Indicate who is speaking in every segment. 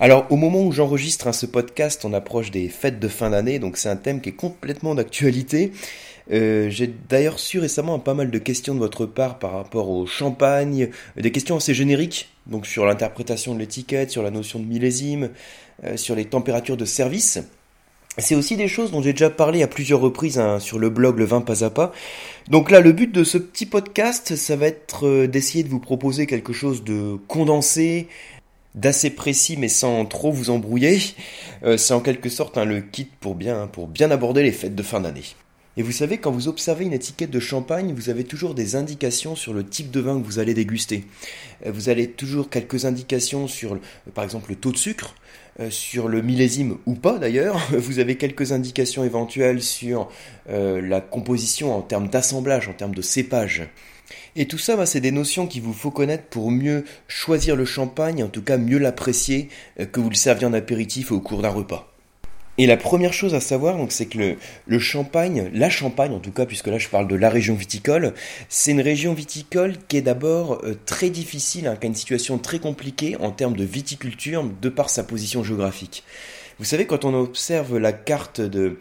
Speaker 1: Alors au moment où j'enregistre hein, ce podcast, on approche des fêtes de fin d'année, donc c'est un thème qui est complètement d'actualité. Euh, j'ai d'ailleurs su récemment pas mal de questions de votre part par rapport au champagne, des questions assez génériques, donc sur l'interprétation de l'étiquette, sur la notion de millésime, euh, sur les températures de service. C'est aussi des choses dont j'ai déjà parlé à plusieurs reprises hein, sur le blog Le Vin Pas à Pas. Donc là, le but de ce petit podcast, ça va être euh, d'essayer de vous proposer quelque chose de condensé, d'assez précis mais sans trop vous embrouiller. Euh, c'est en quelque sorte hein, le kit pour bien, pour bien aborder les fêtes de fin d'année. Et vous savez, quand vous observez une étiquette de champagne, vous avez toujours des indications sur le type de vin que vous allez déguster. Euh, vous avez toujours quelques indications sur, par exemple, le taux de sucre, sur le millésime ou pas d'ailleurs. Vous avez quelques indications éventuelles sur euh, la composition en termes d'assemblage, en termes de cépage. Et tout ça, bah, c'est des notions qu'il vous faut connaître pour mieux choisir le champagne, en tout cas mieux l'apprécier que vous le serviez en apéritif au cours d'un repas. Et la première chose à savoir, donc, c'est que le, champagne, la Champagne en tout cas, puisque là je parle de la région viticole, c'est une région viticole qui est d'abord euh, très difficile, hein, qui a une situation très compliquée en termes de viticulture de par sa position géographique. Vous savez, quand on observe la carte euh,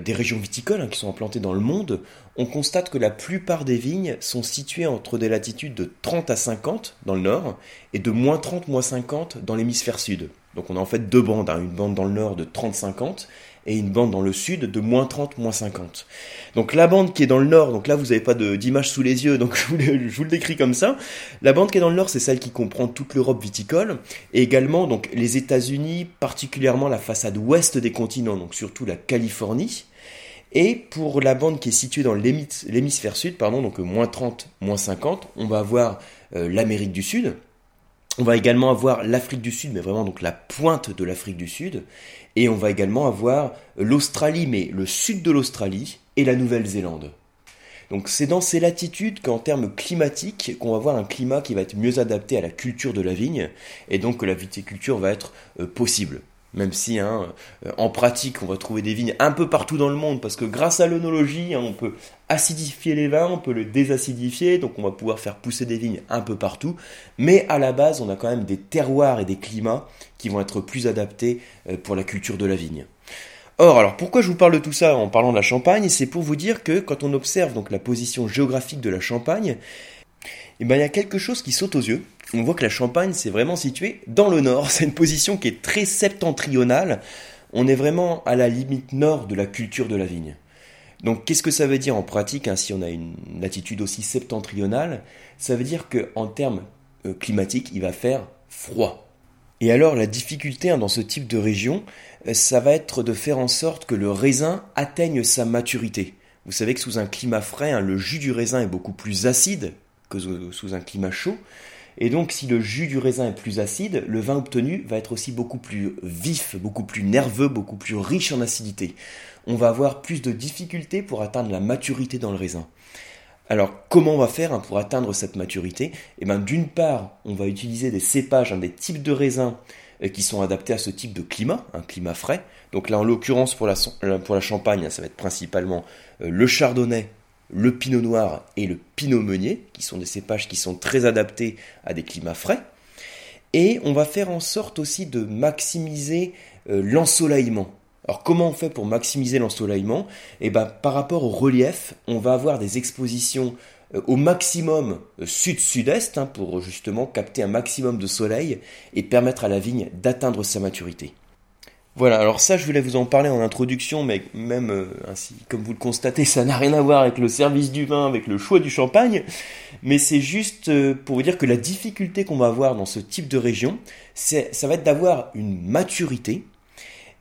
Speaker 1: des régions viticoles hein, qui sont implantées dans le monde, on constate que la plupart des vignes sont situées entre des latitudes de 30 à 50 dans le nord et de moins 30, moins 50 dans l'hémisphère sud. Donc on a en fait deux bandes, hein. une bande dans le nord de 30-50 et une bande dans le sud de moins 30, moins 50. Donc la bande qui est dans le nord, donc là vous n'avez pas d'image sous les yeux, donc je vous, le, décris comme ça. La bande qui est dans le nord, c'est celle qui comprend toute l'Europe viticole, et également donc les États-Unis, particulièrement la façade ouest des continents, donc surtout la Californie. Et pour la bande qui est située dans l'hémisphère sud, pardon, donc moins 30, moins 50, on va avoir euh, l'Amérique du Sud, on va également avoir l'Afrique du Sud, mais vraiment donc la pointe de l'Afrique du Sud. Et on va également avoir l'Australie, mais le sud de l'Australie et la Nouvelle-Zélande. Donc c'est dans ces latitudes qu'en termes climatiques, qu'on va avoir un climat qui va être mieux adapté à la culture de la vigne, et donc que la viticulture va être euh, possible. Même si, hein, euh, en pratique, on va trouver des vignes un peu partout dans le monde, parce que grâce à l'œnologie, hein, on peut acidifier les vins, on peut le désacidifier, donc on va pouvoir faire pousser des vignes un peu partout. Mais à la base, on a quand même des terroirs et des climats qui vont être plus adaptés euh, pour la culture de la vigne. Or, alors pourquoi je vous parle de tout ça en parlant de la Champagne? C'est pour vous dire que quand on observe donc la position géographique de la Champagne, eh ben, il y a quelque chose qui saute aux yeux. On voit que la Champagne, c'est vraiment situé dans le nord. C'est une position qui est très septentrionale. On est vraiment à la limite nord de la culture de la vigne. Donc, qu'est-ce que ça veut dire en pratique hein, si on a une latitude aussi septentrionale? Ça veut dire qu'en termes euh, climatiques, il va faire froid. Et alors, la difficulté hein, dans ce type de région, euh, ça va être de faire en sorte que le raisin atteigne sa maturité. Vous savez que sous un climat frais, hein, le jus du raisin est beaucoup plus acide que sous un climat chaud. Et donc, si le jus du raisin est plus acide, le vin obtenu va être aussi beaucoup plus vif, beaucoup plus nerveux, beaucoup plus riche en acidité. On va avoir plus de difficultés pour atteindre la maturité dans le raisin. Alors, comment on va faire hein, pour atteindre cette maturité? Eh bien, d'une part, on va utiliser des cépages, des types de raisins euh, qui sont adaptés à ce type de climat, un climat frais. Donc là, en l'occurrence, pour la, pour la Champagne, ça va être principalement euh, le chardonnay le pinot noir et le pinot meunier, qui sont des cépages qui sont très adaptés à des climats frais. Et on va faire en sorte aussi de maximiser euh, l'ensoleillement. Alors comment on fait pour maximiser l'ensoleillement? Eh ben par rapport au relief, on va avoir des expositions euh, au maximum euh, sud-sud-est hein, pour justement capter un maximum de soleil et permettre à la vigne d'atteindre sa maturité. Voilà, alors ça je voulais vous en parler en introduction, mais même euh, ainsi comme vous le constatez, ça n'a rien à voir avec le service du vin, avec le choix du champagne, mais c'est juste euh, pour vous dire que la difficulté qu'on va avoir dans ce type de région, ça va être d'avoir une maturité,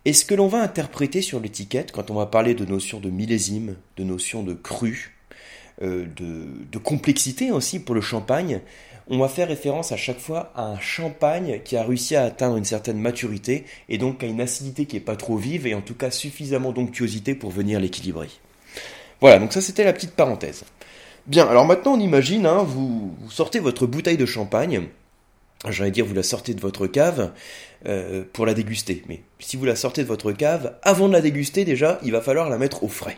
Speaker 1: et ce que l'on va interpréter sur l'étiquette quand on va parler de notions de millésime, de notions de cru, euh, de complexité aussi pour le champagne, on va faire référence à chaque fois à un champagne qui a réussi à atteindre une certaine maturité et donc à une acidité qui n'est pas trop vive et en tout cas suffisamment d'onctuosité pour venir l'équilibrer. Voilà, donc ça c'était la petite parenthèse. Bien, alors maintenant on imagine, hein, vous, sortez votre bouteille de champagne, j'allais dire vous la sortez de votre cave euh, pour la déguster, mais si vous la sortez de votre cave, avant de la déguster déjà, il va falloir la mettre au frais.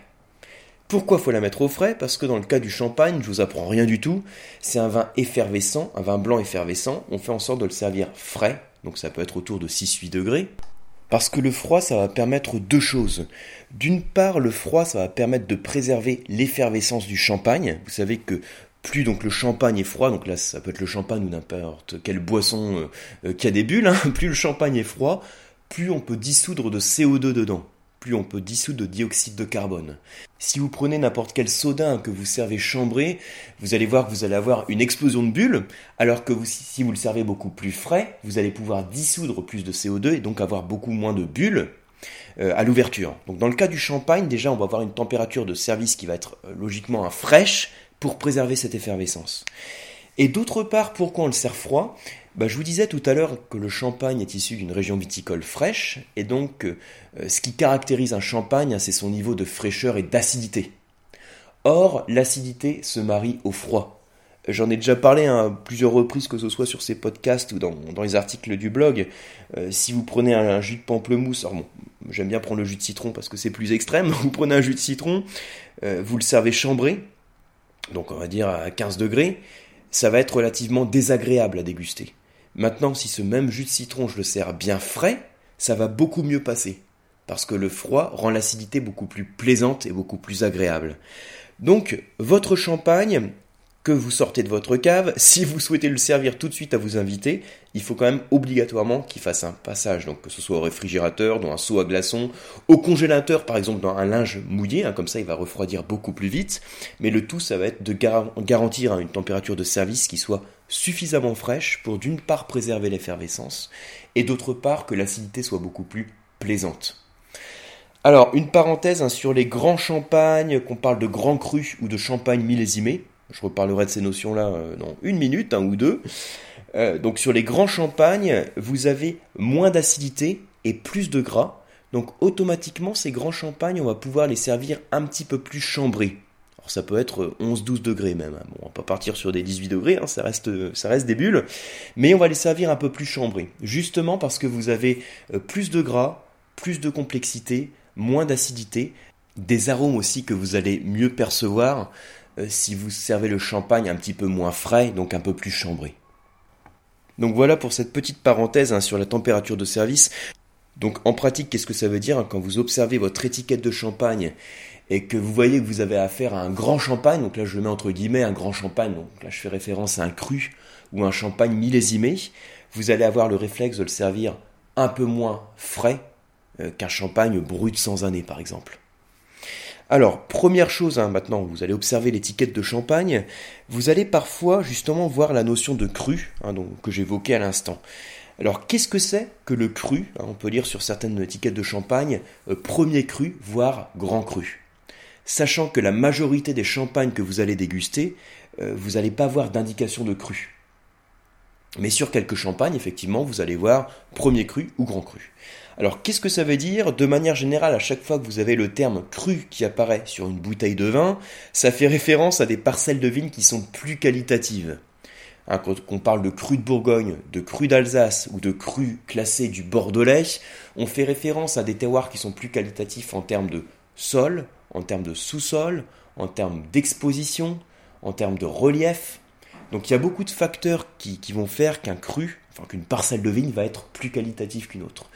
Speaker 1: Pourquoi faut la mettre au frais? Parce que dans le cas du champagne, je vous apprends rien du tout. C'est un vin effervescent, un vin blanc effervescent. On fait en sorte de le servir frais donc ça peut être autour de 6-8 degrés. Parce que le froid, ça va permettre deux choses. D'une part, le froid, ça va permettre de préserver l'effervescence du champagne. Vous savez que plus donc le champagne est froid, donc là ça peut être le champagne ou n'importe quelle boisson euh, euh, qui a des bulles, hein, plus le champagne est froid, plus on peut dissoudre de CO2 dedans plus on peut dissoudre de dioxyde de carbone. Si vous prenez n'importe quel soda que vous servez chambré, vous allez voir que vous allez avoir une explosion de bulles, alors que si vous le servez beaucoup plus frais, vous allez pouvoir dissoudre plus de CO2 et donc avoir beaucoup moins de bulles euh, à l'ouverture. Donc dans le cas du champagne, déjà on va avoir une température de service qui va être euh, logiquement fraîche pour préserver cette effervescence. Et d'autre part, pourquoi on le sert froid? Bah, je vous disais tout à l'heure que le champagne est issu d'une région viticole fraîche, et donc euh, ce qui caractérise un champagne, c'est son niveau de fraîcheur et d'acidité. Or, l'acidité se marie au froid. J'en ai déjà parlé à plusieurs reprises, que ce soit sur ces podcasts ou dans, les articles du blog. Euh, si vous prenez un, jus de pamplemousse, alors bon, j'aime bien prendre le jus de citron parce que c'est plus extrême, vous prenez un jus de citron, euh, vous le servez chambré, donc on va dire à 15 degrés, ça va être relativement désagréable à déguster. Maintenant, si ce même jus de citron, je le sers bien frais, ça va beaucoup mieux passer. Parce que le froid rend l'acidité beaucoup plus plaisante et beaucoup plus agréable. Donc, votre champagne, que vous sortez de votre cave, si vous souhaitez le servir tout de suite à vos invités, il faut quand même obligatoirement qu'il fasse un passage, donc que ce soit au réfrigérateur, dans un seau à glaçons, au congélateur par exemple dans un linge mouillé, hein, comme ça il va refroidir beaucoup plus vite, mais le tout ça va être de garantir une température de service qui soit suffisamment fraîche pour d'une part préserver l'effervescence, et d'autre part que l'acidité soit beaucoup plus plaisante. Alors, une parenthèse hein, sur les grands champagnes, qu'on parle de grands crus ou de champagne millésimés. Je reparlerai de ces notions-là euh, dans une minute, un ou deux. Euh, donc sur les grands champagnes, vous avez moins d'acidité et plus de gras. Donc automatiquement, ces grands champagnes, on va pouvoir les servir un petit peu plus chambrés. Ça peut être 11-12 degrés même. Hein. Bon, on va pas partir sur des 18 degrés, hein, ça, reste, ça reste des bulles. Mais on va les servir un peu plus chambrés. Justement parce que vous avez euh, plus de gras, plus de complexité, moins d'acidité, des arômes aussi que vous allez mieux percevoir euh, si vous servez le champagne un petit peu moins frais, donc un peu plus chambré. Donc voilà pour cette petite parenthèse hein, sur la température de service. Donc en pratique, qu'est-ce que ça veut dire? Quand vous observez votre étiquette de champagne et que vous voyez que vous avez affaire à un grand champagne, donc là je le mets entre guillemets un grand champagne, donc là je fais référence à un cru ou un champagne millésimé, vous allez avoir le réflexe de le servir un peu moins frais euh, qu'un champagne brut sans année par exemple. Alors, première chose, hein, maintenant, vous allez observer l'étiquette de champagne, vous allez parfois justement voir la notion de cru, hein, donc, que j'évoquais à l'instant. Alors, qu'est-ce que c'est que le cru hein, On peut lire sur certaines étiquettes de champagne euh, premier cru, voire grand cru? Sachant que la majorité des champagnes que vous allez déguster, euh, vous n'allez pas voir d'indication de cru. Mais sur quelques champagnes, effectivement, vous allez voir premier cru ou grand cru. Alors qu'est-ce que ça veut dire? De manière générale, à chaque fois que vous avez le terme cru qui apparaît sur une bouteille de vin, ça fait référence à des parcelles de vignes qui sont plus qualitatives. Hein, quand on parle de cru de Bourgogne, de cru d'Alsace ou de cru classé du Bordelais, on fait référence à des terroirs qui sont plus qualitatifs en termes de sol, en termes de sous-sol, en termes d'exposition, en termes de relief. Donc il y a beaucoup de facteurs qui, vont faire qu'un cru, enfin qu'une parcelle de vigne va être plus qualitative qu'une autre.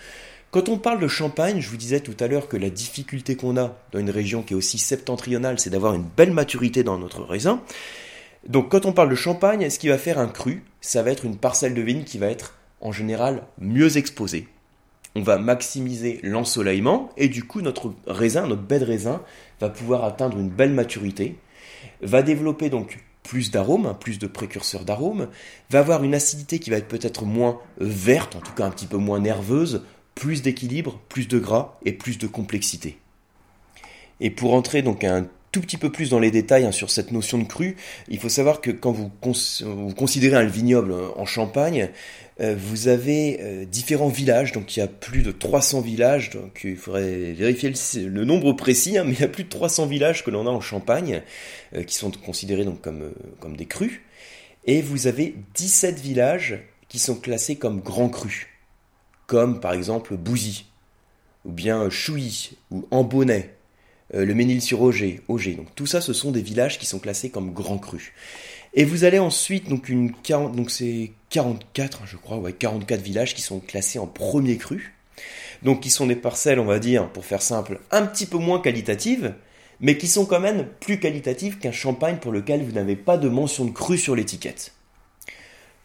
Speaker 1: Quand on parle de Champagne, je vous disais tout à l'heure que la difficulté qu'on a dans une région qui est aussi septentrionale, c'est d'avoir une belle maturité dans notre raisin. Donc quand on parle de Champagne, ce qui va faire un cru, ça va être une parcelle de vigne qui va être en général mieux exposée. On va maximiser l'ensoleillement et du coup notre raisin, notre de raisin, va pouvoir atteindre une belle maturité, va développer donc plus d'arômes, plus de précurseurs d'arômes, va avoir une acidité qui va être peut-être moins verte, en tout cas un petit peu moins nerveuse, plus d'équilibre, plus de gras et plus de complexité. Et pour entrer donc un tout petit peu plus dans les détails hein, sur cette notion de cru, il faut savoir que quand vous, considérez un vignoble en Champagne, euh, vous avez euh, différents villages, donc il y a plus de 300 villages, donc il faudrait vérifier le, nombre précis, hein, mais il y a plus de 300 villages que l'on a en Champagne, euh, qui sont considérés comme, des crus, et vous avez 17 villages qui sont classés comme grands crus comme par exemple Bouzy, ou bien Chouilly, ou Ambonnet, le Ménil-sur-Auger, Auger. Donc tout ça, ce sont des villages qui sont classés comme grands crus. Et vous allez ensuite, donc, une 40, donc c'est 44, je crois, ouais, 44 villages qui sont classés en premier cru. Donc, qui sont des parcelles, on va dire, pour faire simple, un petit peu moins qualitatives, mais qui sont quand même plus qualitatives qu'un champagne pour lequel vous n'avez pas de mention de cru sur l'étiquette.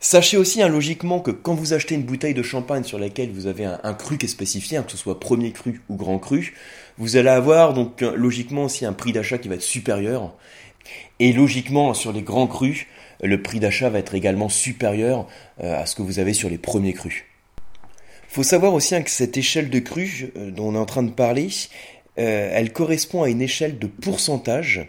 Speaker 1: Sachez aussi hein, logiquement que quand vous achetez une bouteille de champagne sur laquelle vous avez un, cru qui est spécifié, hein, que ce soit premier cru ou grand cru, vous allez avoir donc euh, logiquement aussi un prix d'achat qui va être supérieur. Et logiquement sur les grands crus, le prix d'achat va être également supérieur euh, à ce que vous avez sur les premiers crus. Faut savoir aussi hein, que cette échelle de cru euh, dont on est en train de parler, elle correspond à une échelle de pourcentage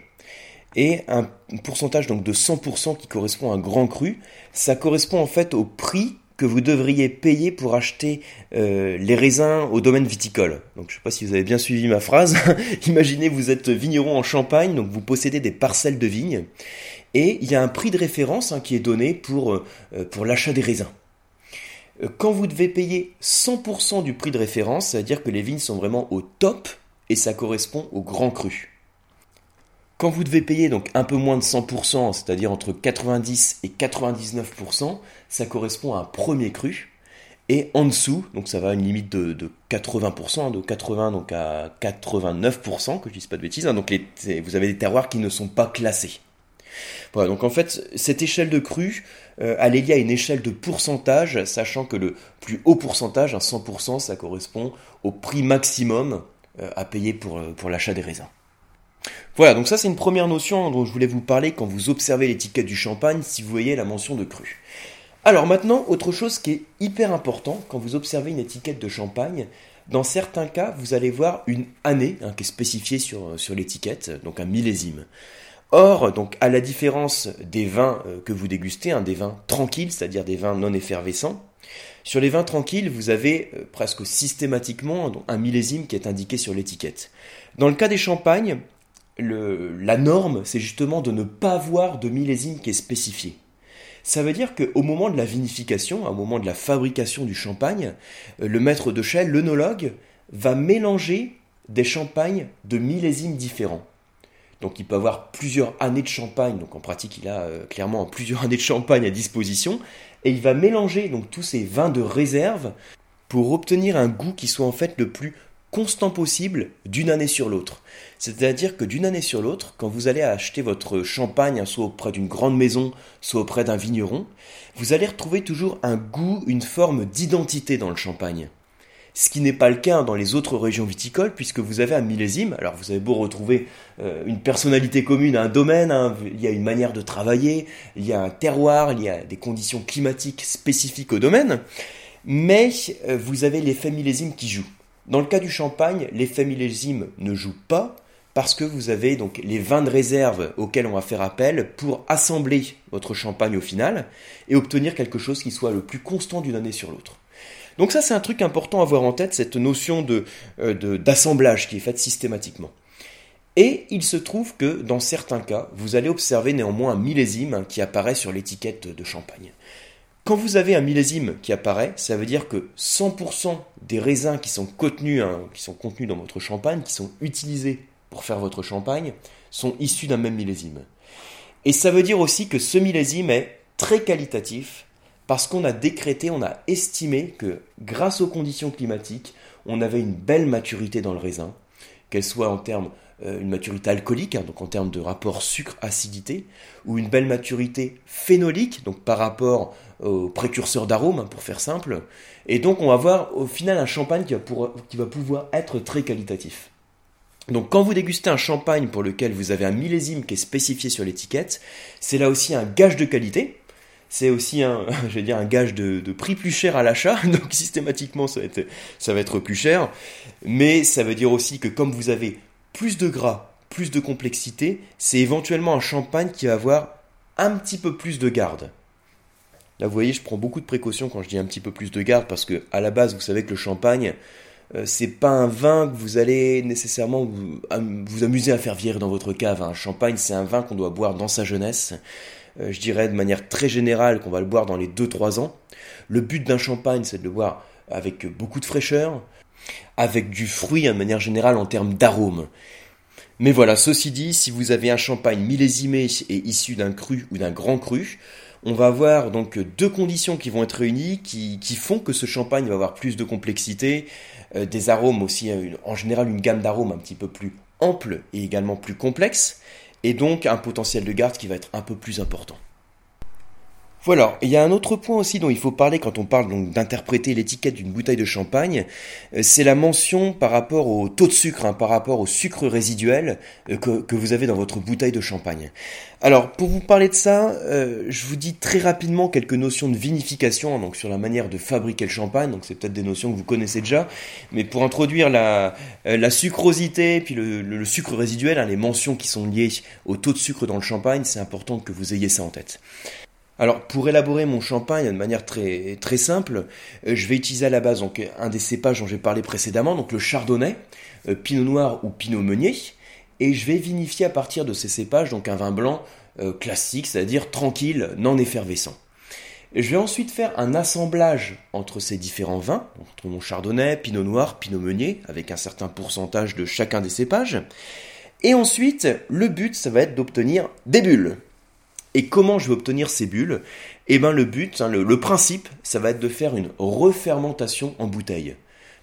Speaker 1: et un pourcentage donc de 100% qui correspond à un grand cru, ça correspond en fait au prix que vous devriez payer pour acheter euh, les raisins au domaine viticole. Donc je ne sais pas si vous avez bien suivi ma phrase. Imaginez vous êtes vigneron en Champagne, donc vous possédez des parcelles de vignes, et il y a un prix de référence hein, qui est donné pour, euh, pour l'achat des raisins. Euh, quand vous devez payer 100% du prix de référence, ça veut dire que les vignes sont vraiment au top et ça correspond au grand cru. Quand vous devez payer donc un peu moins de 100%, c'est-à-dire entre 90 et 99%, ça correspond à un premier cru. Et en dessous, donc ça va à une limite de, 80%, de 80 donc à 89%, que je dise pas de bêtises. Hein. donc vous avez des terroirs qui ne sont pas classés. Voilà, donc en fait, cette échelle de cru, euh, elle est liée à une échelle de pourcentage, sachant que le plus haut pourcentage, 100%, ça correspond au prix maximum euh, à payer euh, pour l'achat des raisins. Voilà, donc ça c'est une première notion dont je voulais vous parler quand vous observez l'étiquette du champagne, si vous voyez la mention de cru. Alors maintenant, autre chose qui est hyper important quand vous observez une étiquette de champagne, dans certains cas, vous allez voir une année hein, qui est spécifiée sur, sur l'étiquette, donc un millésime. Or, donc à la différence des vins euh, que vous dégustez, hein, des vins tranquilles, c'est-à-dire des vins non effervescents, sur les vins tranquilles, vous avez euh, presque systématiquement un millésime qui est indiqué sur l'étiquette. Dans le cas des champagnes, la norme, c'est justement de ne pas avoir de millésime qui est spécifié. Ça veut dire qu'au moment de la vinification, au moment de la fabrication du champagne, euh, le maître de chai, l'œnologue, va mélanger des champagnes de millésimes différents. Donc il peut avoir plusieurs années de champagne, donc en pratique il a euh, clairement plusieurs années de champagne à disposition, et il va mélanger donc tous ces vins de réserve pour obtenir un goût qui soit en fait le plus constant possible d'une année sur l'autre. C'est-à-dire que d'une année sur l'autre, quand vous allez acheter votre champagne, soit auprès d'une grande maison, soit auprès d'un vigneron, vous allez retrouver toujours un goût, une forme d'identité dans le champagne. Ce qui n'est pas le cas dans les autres régions viticoles, puisque vous avez un millésime. Alors vous avez beau retrouver euh, une personnalité commune à un domaine, hein, il y a une manière de travailler, il y a un terroir, il y a des conditions climatiques spécifiques au domaine, mais euh, vous avez l'effet millésime qui joue. Dans le cas du champagne, l'effet millésime ne joue pas parce que vous avez donc les vins de réserve auxquels on va faire appel pour assembler votre champagne au final et obtenir quelque chose qui soit le plus constant d'une année sur l'autre. Donc ça c'est un truc important à avoir en tête, cette notion euh, de, d'assemblage qui est faite systématiquement. Et il se trouve que dans certains cas, vous allez observer néanmoins un millésime qui apparaît sur l'étiquette de champagne. Quand vous avez un millésime qui apparaît, ça veut dire que 100% des raisins qui sont contenus, hein, qui sont contenus dans votre champagne, qui sont utilisés pour faire votre champagne, sont issus d'un même millésime. Et ça veut dire aussi que ce millésime est très qualitatif parce qu'on a décrété, on a estimé que grâce aux conditions climatiques, on avait une belle maturité dans le raisin, qu'elle soit en termes euh, une maturité alcoolique, hein, donc en termes de rapport sucre-acidité, ou une belle maturité phénolique, donc par rapport au précurseur d'arômes, pour faire simple. Et donc on va avoir au final un champagne qui va, qui va pouvoir être très qualitatif. Donc quand vous dégustez un champagne pour lequel vous avez un millésime qui est spécifié sur l'étiquette, c'est là aussi un gage de qualité. C'est aussi un, je dire, un gage de, prix plus cher à l'achat, donc systématiquement ça va, être, ça va être plus cher. Mais ça veut dire aussi que comme vous avez plus de gras, plus de complexité, c'est éventuellement un champagne qui va avoir un petit peu plus de garde. Là, vous voyez, je prends beaucoup de précautions quand je dis un petit peu plus de garde parce que à la base, vous savez que le champagne, euh, c'est pas un vin que vous allez nécessairement vous, amuser à faire vieillir dans votre cave. Un champagne, c'est un vin qu'on doit boire dans sa jeunesse. Euh, je dirais de manière très générale qu'on va le boire dans les 2-3 ans. Le but d'un champagne, c'est de le boire avec beaucoup de fraîcheur, avec du fruit hein, de manière générale en termes d'arôme. Mais voilà, ceci dit, si vous avez un champagne millésimé et issu d'un cru ou d'un grand cru, on va avoir donc deux conditions qui vont être réunies qui, font que ce champagne va avoir plus de complexité, euh, des arômes aussi, euh, en général une gamme d'arômes un petit peu plus ample et également plus complexe, et donc un potentiel de garde qui va être un peu plus important. Voilà, il y a un autre point aussi dont il faut parler quand on parle donc d'interpréter l'étiquette d'une bouteille de champagne, euh, c'est la mention par rapport au taux de sucre, hein, par rapport au sucre résiduel euh, que, vous avez dans votre bouteille de champagne. Alors, pour vous parler de ça, euh, je vous dis très rapidement quelques notions de vinification, hein, donc sur la manière de fabriquer le champagne, donc c'est peut-être des notions que vous connaissez déjà, mais pour introduire la, la sucrosité, puis le, sucre résiduel, hein, les mentions qui sont liées au taux de sucre dans le champagne, c'est important que vous ayez ça en tête. Alors pour élaborer mon champagne de manière très, très simple, euh, je vais utiliser à la base un des cépages dont j'ai parlé précédemment, donc le chardonnay, euh, pinot noir ou pinot meunier, et je vais vinifier à partir de ces cépages donc un vin blanc euh, classique, c'est-à-dire tranquille, non effervescent. je vais ensuite faire un assemblage entre ces différents vins, entre mon chardonnay, pinot noir, pinot meunier, avec un certain pourcentage de chacun des cépages. Et ensuite, le but, ça va être d'obtenir des bulles. Et comment je vais obtenir ces bulles Eh bien le but, hein, le, principe, ça va être de faire une refermentation en bouteille.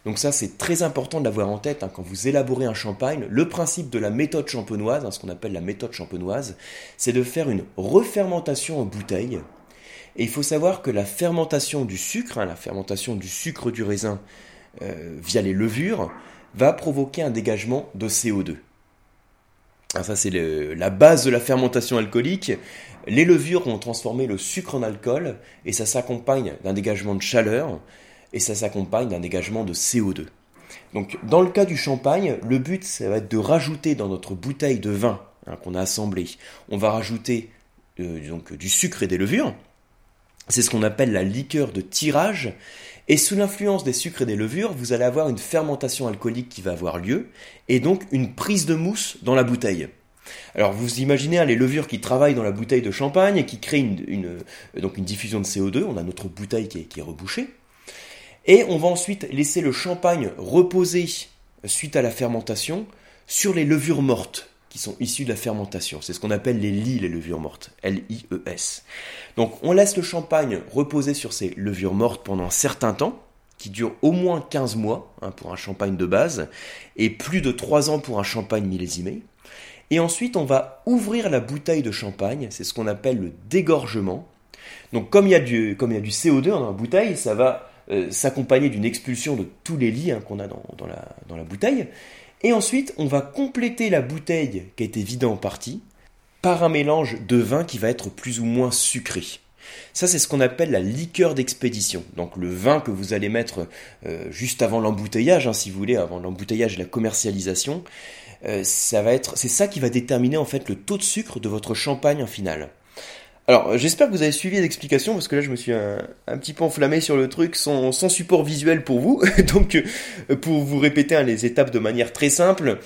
Speaker 1: Donc ça c'est très important de l'avoir en tête hein, quand vous élaborez un champagne. Le principe de la méthode champenoise, hein, ce qu'on appelle la méthode champenoise, c'est de faire une refermentation en bouteille. Et il faut savoir que la fermentation du sucre, la fermentation du sucre du raisin euh, via les levures, va provoquer un dégagement de CO2. Ça c'est la base de la fermentation alcoolique. Les levures vont transformer le sucre en alcool et ça s'accompagne d'un dégagement de chaleur et ça s'accompagne d'un dégagement de CO2. Donc dans le cas du champagne, le but ça va être de rajouter dans notre bouteille de vin hein, qu'on a assemblé, on va rajouter euh, donc du sucre et des levures. C'est ce qu'on appelle la liqueur de tirage. Et sous l'influence des sucres et des levures, vous allez avoir une fermentation alcoolique qui va avoir lieu, et donc une prise de mousse dans la bouteille. Alors vous imaginez hein, les levures qui travaillent dans la bouteille de champagne et qui créent une, euh, donc une diffusion de CO2. On a notre bouteille qui est, rebouchée. Et on va ensuite laisser le champagne reposer suite à la fermentation sur les levures mortes sont issues de la fermentation. C'est ce qu'on appelle les lits, les levures mortes. L-I-E-S. Donc on laisse le champagne reposer sur ces levures mortes pendant un certain temps, qui dure au moins 15 mois hein, pour un champagne de base, et plus de 3 ans pour un champagne millésimé. Et ensuite, on va ouvrir la bouteille de champagne, c'est ce qu'on appelle le dégorgement. Donc comme il y a du, comme il y a du CO2 dans la bouteille, ça va euh, s'accompagner d'une expulsion de tous les lits hein, qu'on a dans la bouteille. Et ensuite, on va compléter la bouteille qui a été vidée en partie par un mélange de vin qui va être plus ou moins sucré. Ça, c'est ce qu'on appelle la liqueur d'expédition. Donc le vin que vous allez mettre euh, juste avant l'embouteillage, hein, si vous voulez, avant l'embouteillage et la commercialisation, euh, ça va être, c'est ça qui va déterminer en fait le taux de sucre de votre champagne en finale. Alors, j'espère que vous avez suivi l'explication parce que là, je me suis un, petit peu enflammé sur le truc sans, support visuel pour vous. donc, euh, pour vous répéter hein, les étapes de manière très simple,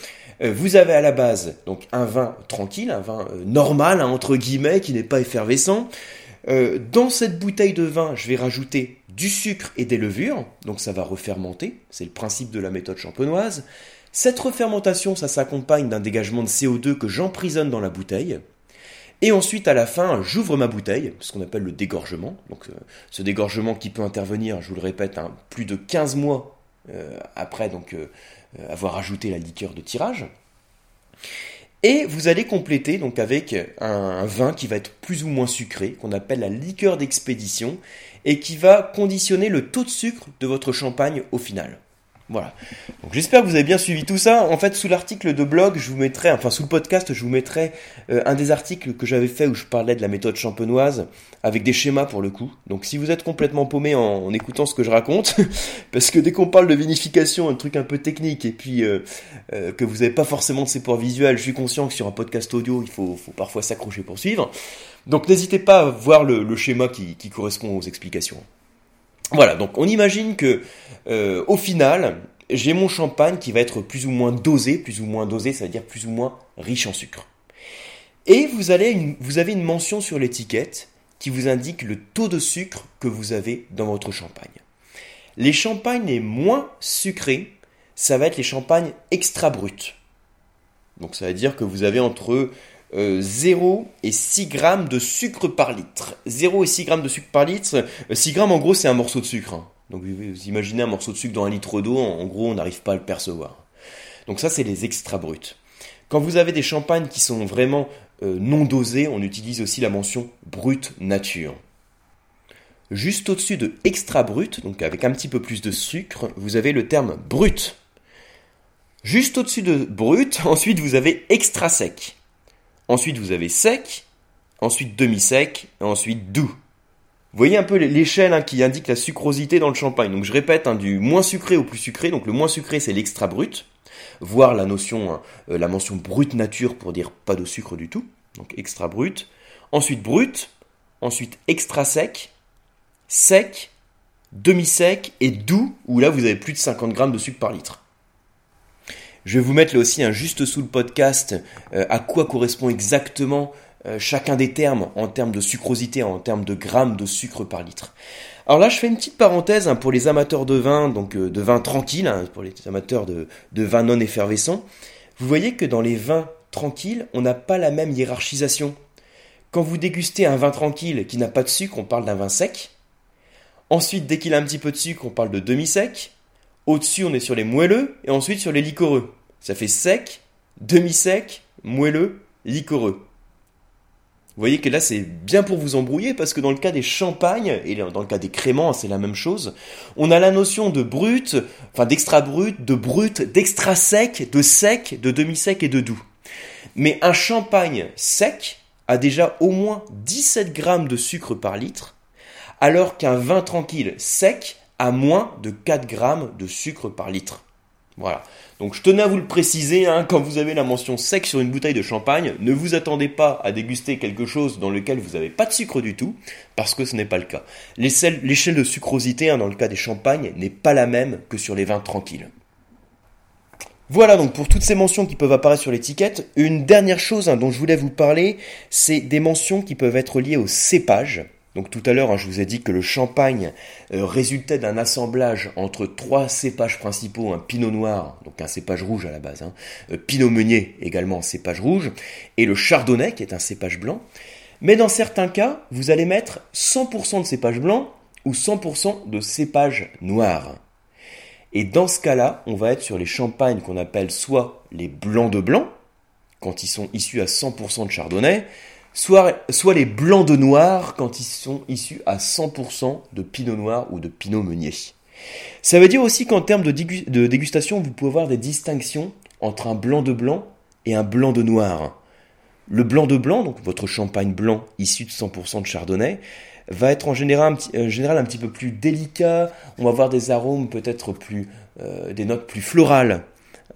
Speaker 1: euh, vous avez à la base donc un vin tranquille, un vin normal hein, entre guillemets qui n'est pas effervescent. dans cette bouteille de vin, je vais rajouter du sucre et des levures, donc ça va refermenter. C'est le principe de la méthode champenoise. Cette refermentation, ça s'accompagne d'un dégagement de CO2 que j'emprisonne dans la bouteille. Et ensuite, à la fin, j'ouvre ma bouteille, ce qu'on appelle le dégorgement. Donc, euh, ce dégorgement qui peut intervenir, je vous le répète, hein, plus de 15 mois euh, après donc, euh, avoir ajouté la liqueur de tirage. Et vous allez compléter donc avec un vin qui va être plus ou moins sucré, qu'on appelle la liqueur d'expédition, et qui va conditionner le taux de sucre de votre champagne au final. Voilà. Donc j'espère que vous avez bien suivi tout ça. En fait, sous l'article de blog, je vous mettrai, enfin sous le podcast, je vous mettrai euh, un des articles que j'avais fait où je parlais de la méthode champenoise avec des schémas pour le coup. Donc si vous êtes complètement paumé en, écoutant ce que je raconte, parce que dès qu'on parle de vinification, un truc un peu technique, et puis euh, euh, que vous n'avez pas forcément de support visuel, je suis conscient que sur un podcast audio, il faut, parfois s'accrocher pour suivre. Donc n'hésitez pas à voir le, schéma qui correspond aux explications. Voilà, donc on imagine que euh, au final, j'ai mon champagne qui va être plus ou moins dosé, plus ou moins dosé, ça veut dire plus ou moins riche en sucre. Et vous, allez vous avez une mention sur l'étiquette qui vous indique le taux de sucre que vous avez dans votre champagne. Les champagnes les moins sucrés, ça va être les champagnes extra bruts. Donc ça veut dire que vous avez entre 0 et 6 grammes de sucre par litre. 0 et 6 grammes de sucre par litre. 6 grammes en gros c'est un morceau de sucre. Hein. Donc vous imaginez un morceau de sucre dans un litre d'eau, en gros on n'arrive pas à le percevoir. Donc ça c'est les extra bruts. Quand vous avez des champagnes qui sont vraiment non dosés, on utilise aussi la mention brut nature. Juste au-dessus de extra brut, donc avec un petit peu plus de sucre, vous avez le terme brut. Juste au-dessus de brut, ensuite vous avez extra sec. Ensuite vous avez sec, ensuite demi-sec, ensuite doux. Vous voyez un peu l'échelle hein, qui indique la sucrosité dans le champagne. Donc je répète, hein, du moins sucré au plus sucré. Donc le moins sucré c'est l'extra brut, voire la notion, hein, euh, la mention brut nature pour dire pas de sucre du tout. Donc extra brut. Ensuite brut, ensuite extra sec, sec, demi-sec et doux, où là vous avez plus de 50 grammes de sucre par litre. Je vais vous mettre là aussi un juste sous le podcast euh, à quoi correspond exactement euh, chacun des termes en termes de sucrosité, en termes de grammes de sucre par litre. Alors là, je fais une petite parenthèse hein, pour les amateurs de vin, donc euh, de vin tranquille, hein, pour les amateurs de, de vin non effervescent. Vous voyez que dans les vins tranquilles, on n'a pas la même hiérarchisation. Quand vous dégustez un vin tranquille qui n'a pas de sucre, on parle d'un vin sec. Ensuite, dès qu'il a un petit peu de sucre, on parle de demi-sec. Au-dessus, on est sur les moelleux et ensuite sur les liquoreux. Ça fait sec, demi-sec, moelleux, liquoreux. Vous voyez que là, c'est bien pour vous embrouiller parce que dans le cas des champagnes et dans le cas des créments, c'est la même chose. On a la notion de brut, enfin d'extra brut, de brut, d'extra sec, de sec, de demi-sec et de doux. Mais un champagne sec a déjà au moins 17 grammes de sucre par litre alors qu'un vin tranquille sec a moins de 4 grammes de sucre par litre. Voilà. Donc je tenais à vous le préciser, hein, quand vous avez la mention sec sur une bouteille de champagne, ne vous attendez pas à déguster quelque chose dans lequel vous n'avez pas de sucre du tout, parce que ce n'est pas le cas. L'échelle de sucrosité hein, dans le cas des champagnes n'est pas la même que sur les vins tranquilles. Voilà donc pour toutes ces mentions qui peuvent apparaître sur l'étiquette. Une dernière chose hein, dont je voulais vous parler, c'est des mentions qui peuvent être liées au cépage. Donc tout à l'heure, hein, je vous ai dit que le champagne euh, résultait d'un assemblage entre trois cépages principaux, un pinot noir, donc un cépage rouge à la base, hein, euh, pinot meunier également cépage rouge, et le chardonnay qui est un cépage blanc. Mais dans certains cas, vous allez mettre 100% de cépage blanc ou 100% de cépage noir. Et dans ce cas-là, on va être sur les champagnes qu'on appelle soit les blancs de blanc, quand ils sont issus à 100% de chardonnay, soit, les blancs de noir quand ils sont issus à 100% de pinot noir ou de pinot meunier. Ça veut dire aussi qu'en termes de, dégustation, vous pouvez avoir des distinctions entre un blanc de blanc et un blanc de noir. Le blanc de blanc, donc votre champagne blanc issu de 100% de chardonnay, va être en général, un général un petit peu plus délicat. On va avoir des arômes peut-être plus, euh, des notes plus florales,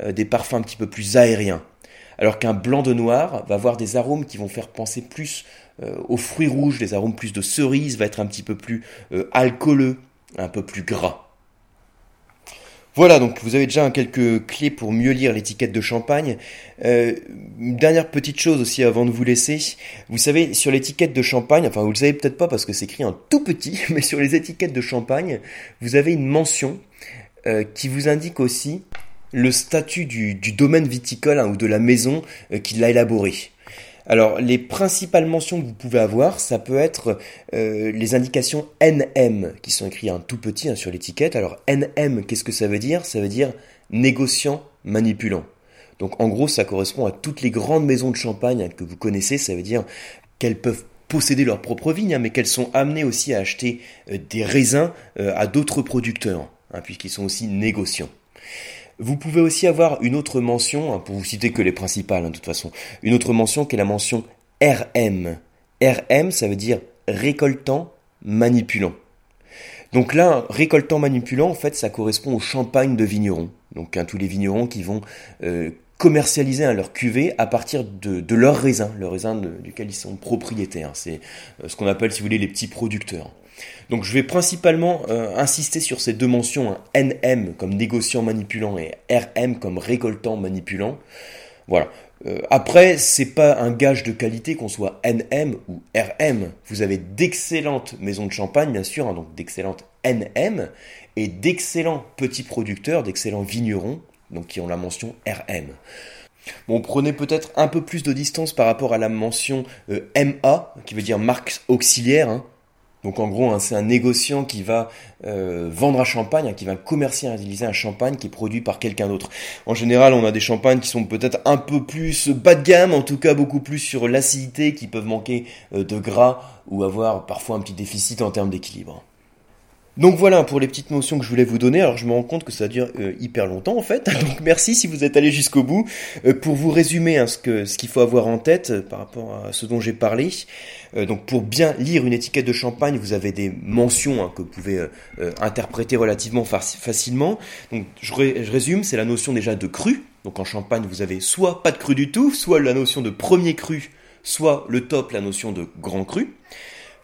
Speaker 1: euh, des parfums un petit peu plus aériens alors qu'un blanc de noir va avoir des arômes qui vont faire penser plus euh, aux fruits rouges, des arômes plus de cerise, va être un petit peu plus euh, alcooleux, un peu plus gras. Voilà, donc vous avez déjà quelques clés pour mieux lire l'étiquette de champagne. Euh, une dernière petite chose aussi avant de vous laisser. Vous savez, sur l'étiquette de champagne, enfin vous le savez peut-être pas parce que c'est écrit en tout petit, mais sur les étiquettes de champagne, vous avez une mention qui vous indique aussi le statut du, domaine viticole hein, ou de la maison euh, qui l'a élaboré. Alors, les principales mentions que vous pouvez avoir, ça peut être euh, les indications NM, qui sont écrites en tout petit hein, sur l'étiquette. Alors, NM, qu'est-ce que ça veut dire? Ça veut dire négociant manipulant. Donc, en gros, ça correspond à toutes les grandes maisons de champagne hein, que vous connaissez. Ça veut dire qu'elles peuvent posséder leur propre vigne, mais qu'elles sont amenées aussi à acheter euh, des raisins à d'autres producteurs, puisqu'ils sont aussi négociants. Vous pouvez aussi avoir une autre mention, hein, pour vous citer que les principales hein, de toute façon, une autre mention qui est la mention RM. RM, ça veut dire récoltant, manipulant. Donc là, récoltant, manipulant, en fait, ça correspond au champagne de vignerons. Donc hein, tous les vignerons qui vont euh, commercialiser leur cuvée à partir de, leur raisin, le raisin duquel ils sont propriétaires. C'est euh, ce qu'on appelle, si vous voulez, les petits producteurs. Donc je vais principalement euh, insister sur ces deux mentions, hein. NM comme négociant manipulant et RM comme récoltant manipulant. Voilà. Euh, après, c'est pas un gage de qualité qu'on soit NM ou RM. Vous avez d'excellentes maisons de champagne, bien sûr, hein, donc d'excellentes NM, et d'excellents petits producteurs, d'excellents vignerons, donc qui ont la mention RM. Bon, prenez peut-être un peu plus de distance par rapport à la mention euh, MA, qui veut dire marque auxiliaire. Hein. Donc en gros, hein, c'est un négociant qui va euh, vendre un champagne, hein, qui va commercialiser un champagne qui est produit par quelqu'un d'autre. En général, on a des champagnes qui sont peut-être un peu plus bas de gamme, en tout cas beaucoup plus sur l'acidité, qui peuvent manquer euh, de gras ou avoir parfois un petit déficit en termes d'équilibre. Donc voilà pour les petites notions que je voulais vous donner. Alors je me rends compte que ça dure euh, hyper longtemps en fait. Donc merci si vous êtes allé jusqu'au bout. Euh, pour vous résumer hein, ce qu'il faut avoir en tête euh, par rapport à ce dont j'ai parlé. donc pour bien lire une étiquette de champagne, vous avez des mentions hein, que vous pouvez interpréter relativement facilement. Donc je résume, c'est la notion déjà de cru. Donc en champagne, vous avez soit pas de cru du tout, soit la notion de premier cru, soit le top, la notion de grand cru.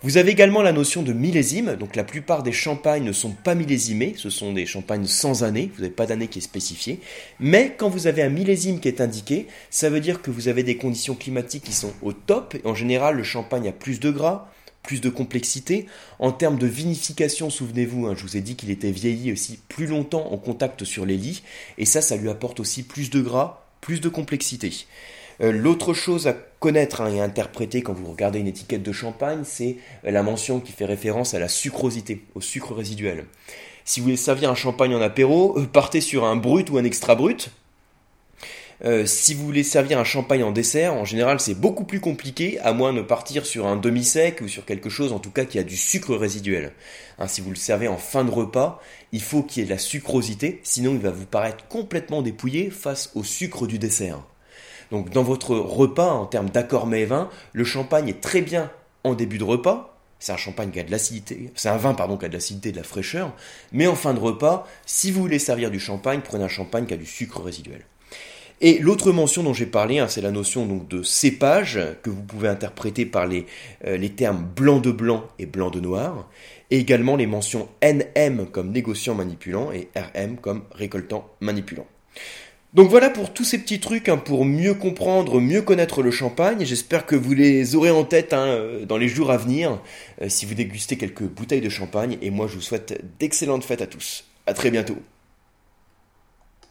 Speaker 1: Vous avez également la notion de millésime, donc la plupart des champagnes ne sont pas millésimés, ce sont des champagnes sans année, vous n'avez pas d'année qui est spécifiée, mais quand vous avez un millésime qui est indiqué, ça veut dire que vous avez des conditions climatiques qui sont au top, et en général le champagne a plus de gras, plus de complexité. En termes de vinification, souvenez-vous, hein, je vous ai dit qu'il était vieilli aussi plus longtemps en contact sur les lits, et ça, ça lui apporte aussi plus de gras, plus de complexité. Euh, l'autre chose à connaître hein, et interpréter quand vous regardez une étiquette de champagne, c'est euh, la mention qui fait référence à la sucrosité, au sucre résiduel. Si vous voulez servir un champagne en apéro, euh, partez sur un brut ou un extra brut. si vous voulez servir un champagne en dessert, en général c'est beaucoup plus compliqué, à moins de partir sur un demi-sec ou sur quelque chose en tout cas qui a du sucre résiduel. Hein, si vous le servez en fin de repas, il faut qu'il y ait de la sucrosité, sinon il va vous paraître complètement dépouillé face au sucre du dessert. Donc dans votre repas, en termes d'accord mets vin, le champagne est très bien en début de repas. C'est un champagne qui a de l'acidité, c'est un vin pardon qui a de l'acidité et de la fraîcheur. Mais en fin de repas, si vous voulez servir du champagne, prenez un champagne qui a du sucre résiduel. Et l'autre mention dont j'ai parlé, hein, c'est la notion de cépage que vous pouvez interpréter par les, euh, les termes blanc de blanc et blanc de noir, et également les mentions NM comme négociant manipulant et RM comme récoltant manipulant. Donc voilà pour tous ces petits trucs hein, pour mieux comprendre, mieux connaître le champagne. J'espère que vous les aurez en tête hein, euh, dans les jours à venir euh, si vous dégustez quelques bouteilles de champagne. Et moi je vous souhaite d'excellentes fêtes à tous. À très bientôt.